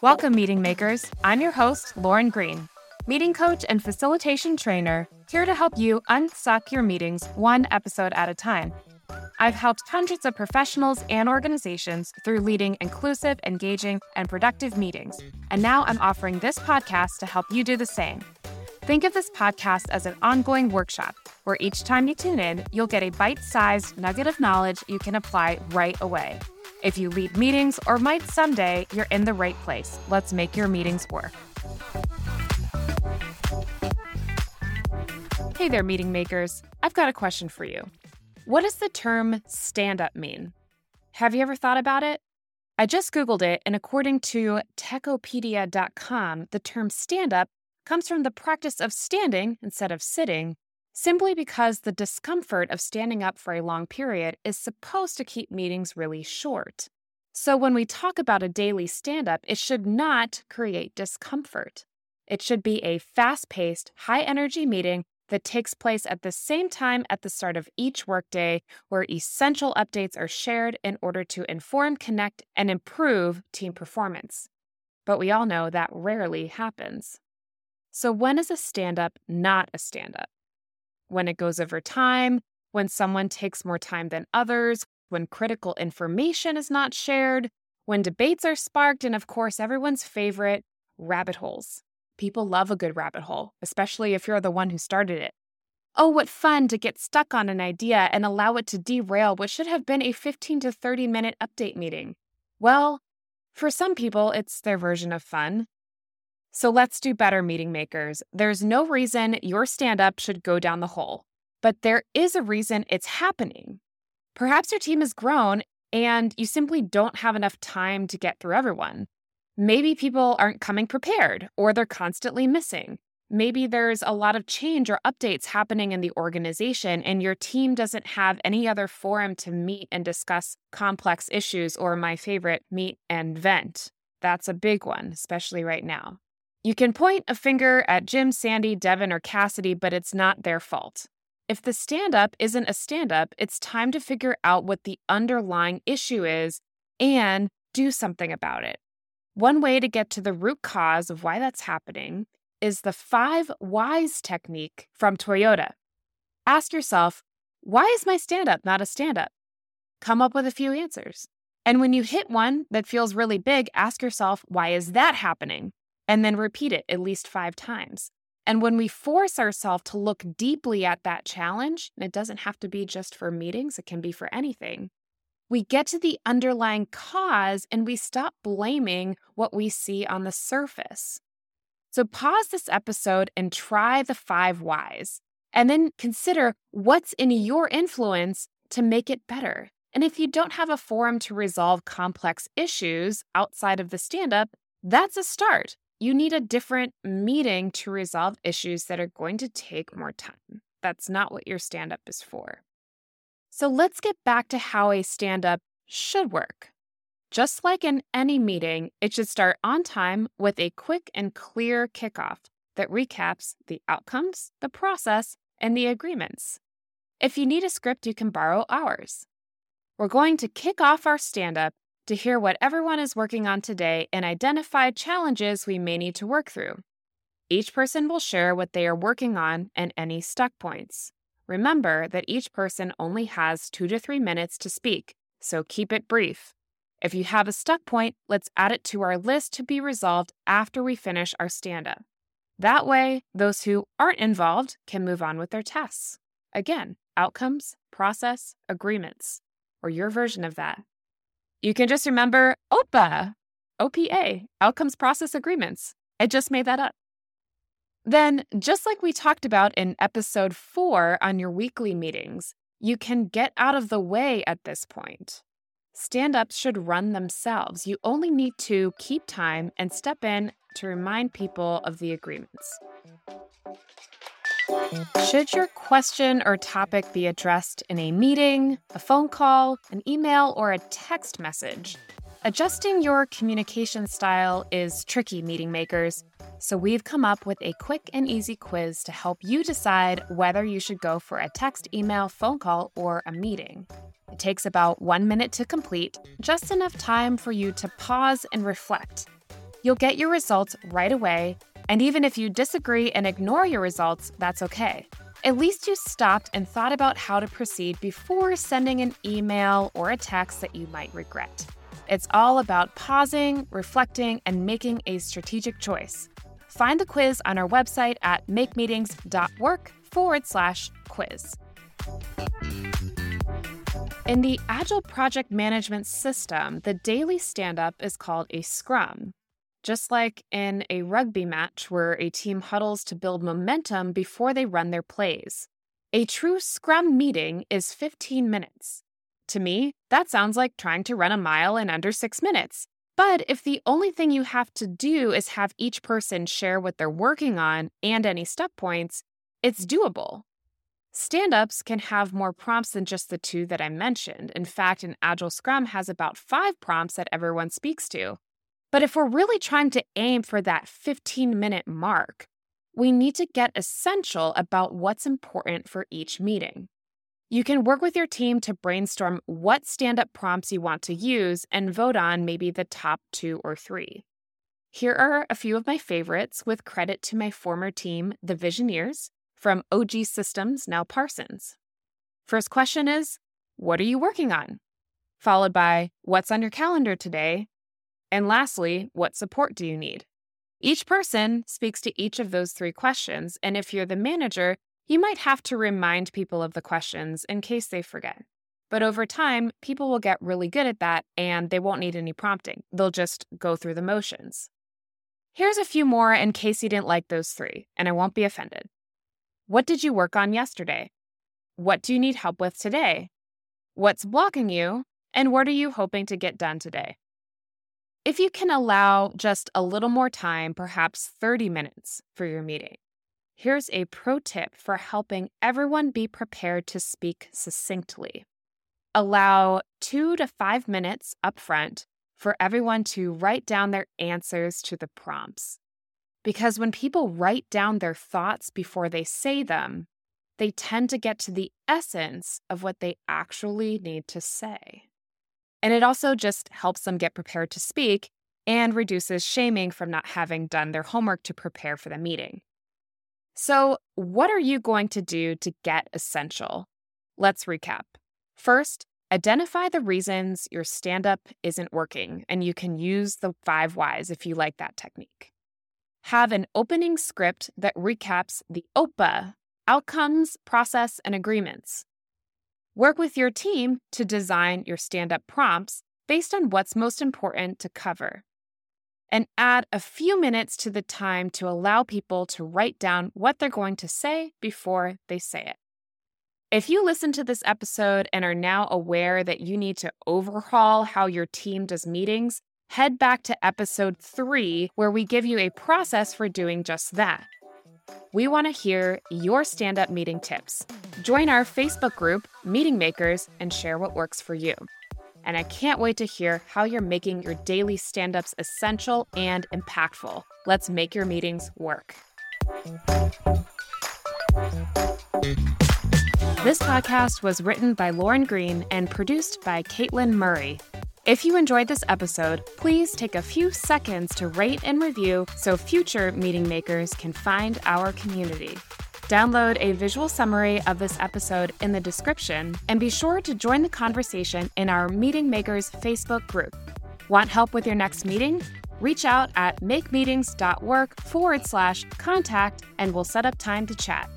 Welcome, meeting makers. I'm your host, Lauren Green, meeting coach and facilitation trainer, here to help you unsuck your meetings one episode at a time. I've helped hundreds of professionals and organizations through leading inclusive, engaging, and productive meetings. And now I'm offering this podcast to help you do the same. Think of this podcast as an ongoing workshop where each time you tune in, you'll get a bite sized nugget of knowledge you can apply right away. If you lead meetings or might someday, you're in the right place. Let's make your meetings work. Hey there, meeting makers. I've got a question for you. What does the term stand up mean? Have you ever thought about it? I just Googled it, and according to Techopedia.com, the term stand up comes from the practice of standing instead of sitting, simply because the discomfort of standing up for a long period is supposed to keep meetings really short. So when we talk about a daily stand up, it should not create discomfort. It should be a fast paced, high energy meeting that takes place at the same time at the start of each workday, where essential updates are shared in order to inform, connect, and improve team performance. But we all know that rarely happens. So, when is a stand up not a stand up? When it goes over time, when someone takes more time than others, when critical information is not shared, when debates are sparked, and of course, everyone's favorite, rabbit holes. People love a good rabbit hole, especially if you're the one who started it. Oh, what fun to get stuck on an idea and allow it to derail what should have been a 15 to 30 minute update meeting. Well, for some people, it's their version of fun. So let's do better, meeting makers. There's no reason your stand up should go down the hole, but there is a reason it's happening. Perhaps your team has grown and you simply don't have enough time to get through everyone. Maybe people aren't coming prepared or they're constantly missing. Maybe there's a lot of change or updates happening in the organization, and your team doesn't have any other forum to meet and discuss complex issues, or my favorite, meet and vent. That's a big one, especially right now. You can point a finger at Jim, Sandy, Devin, or Cassidy, but it's not their fault. If the stand up isn't a stand up, it's time to figure out what the underlying issue is and do something about it. One way to get to the root cause of why that's happening is the five whys technique from Toyota. Ask yourself, why is my stand up not a stand up? Come up with a few answers. And when you hit one that feels really big, ask yourself, why is that happening? And then repeat it at least five times. And when we force ourselves to look deeply at that challenge, and it doesn't have to be just for meetings, it can be for anything, we get to the underlying cause and we stop blaming what we see on the surface. So pause this episode and try the five whys, and then consider what's in your influence to make it better. And if you don't have a forum to resolve complex issues outside of the stand up, that's a start you need a different meeting to resolve issues that are going to take more time. That's not what your stand up is for. So let's get back to how a stand up should work. Just like in any meeting, it should start on time with a quick and clear kickoff that recaps the outcomes, the process, and the agreements. If you need a script, you can borrow ours. We're going to kick off our stand up to hear what everyone is working on today and identify challenges we may need to work through. Each person will share what they are working on and any stuck points. Remember that each person only has two to three minutes to speak, so keep it brief. If you have a stuck point, let's add it to our list to be resolved after we finish our stand up. That way, those who aren't involved can move on with their tasks. Again, outcomes, process, agreements, or your version of that. You can just remember OPA, OPA, Outcomes Process Agreements. I just made that up. Then, just like we talked about in episode four on your weekly meetings, you can get out of the way at this point. Stand ups should run themselves. You only need to keep time and step in to remind people of the agreements. Should your question or topic be addressed in a meeting, a phone call, an email, or a text message? Adjusting your communication style is tricky, meeting makers. So, we've come up with a quick and easy quiz to help you decide whether you should go for a text, email, phone call, or a meeting. It takes about one minute to complete, just enough time for you to pause and reflect. You'll get your results right away, and even if you disagree and ignore your results, that's okay. At least you stopped and thought about how to proceed before sending an email or a text that you might regret. It's all about pausing, reflecting, and making a strategic choice. Find the quiz on our website at makemeetings.work forward slash quiz. In the Agile project management system, the daily stand up is called a scrum. Just like in a rugby match where a team huddles to build momentum before they run their plays. A true scrum meeting is 15 minutes. To me, that sounds like trying to run a mile in under six minutes. But if the only thing you have to do is have each person share what they're working on and any step points, it's doable. Stand ups can have more prompts than just the two that I mentioned. In fact, an Agile Scrum has about five prompts that everyone speaks to. But if we're really trying to aim for that 15 minute mark, we need to get essential about what's important for each meeting. You can work with your team to brainstorm what stand up prompts you want to use and vote on maybe the top two or three. Here are a few of my favorites with credit to my former team, the Visioneers, from OG Systems, now Parsons. First question is What are you working on? Followed by What's on your calendar today? And lastly, What support do you need? Each person speaks to each of those three questions, and if you're the manager, you might have to remind people of the questions in case they forget. But over time, people will get really good at that and they won't need any prompting. They'll just go through the motions. Here's a few more in case you didn't like those three, and I won't be offended. What did you work on yesterday? What do you need help with today? What's blocking you? And what are you hoping to get done today? If you can allow just a little more time, perhaps 30 minutes for your meeting, Here's a pro tip for helping everyone be prepared to speak succinctly. Allow two to five minutes up front for everyone to write down their answers to the prompts. Because when people write down their thoughts before they say them, they tend to get to the essence of what they actually need to say. And it also just helps them get prepared to speak and reduces shaming from not having done their homework to prepare for the meeting. So, what are you going to do to get essential? Let's recap. First, identify the reasons your stand up isn't working, and you can use the five whys if you like that technique. Have an opening script that recaps the OPA outcomes, process, and agreements. Work with your team to design your stand up prompts based on what's most important to cover and add a few minutes to the time to allow people to write down what they're going to say before they say it. If you listen to this episode and are now aware that you need to overhaul how your team does meetings, head back to episode three, where we give you a process for doing just that. We want to hear your stand up meeting tips. Join our Facebook group, Meeting Makers, and share what works for you and I can't wait to hear how you're making your daily stand ups essential and impactful. Let's make your meetings work. This podcast was written by Lauren Green and produced by Caitlin Murray. If you enjoyed this episode, please take a few seconds to rate and review so future meeting makers can find our community. Download a visual summary of this episode in the description and be sure to join the conversation in our Meeting Makers Facebook group. Want help with your next meeting? Reach out at makemeetings.work forward slash contact and we'll set up time to chat.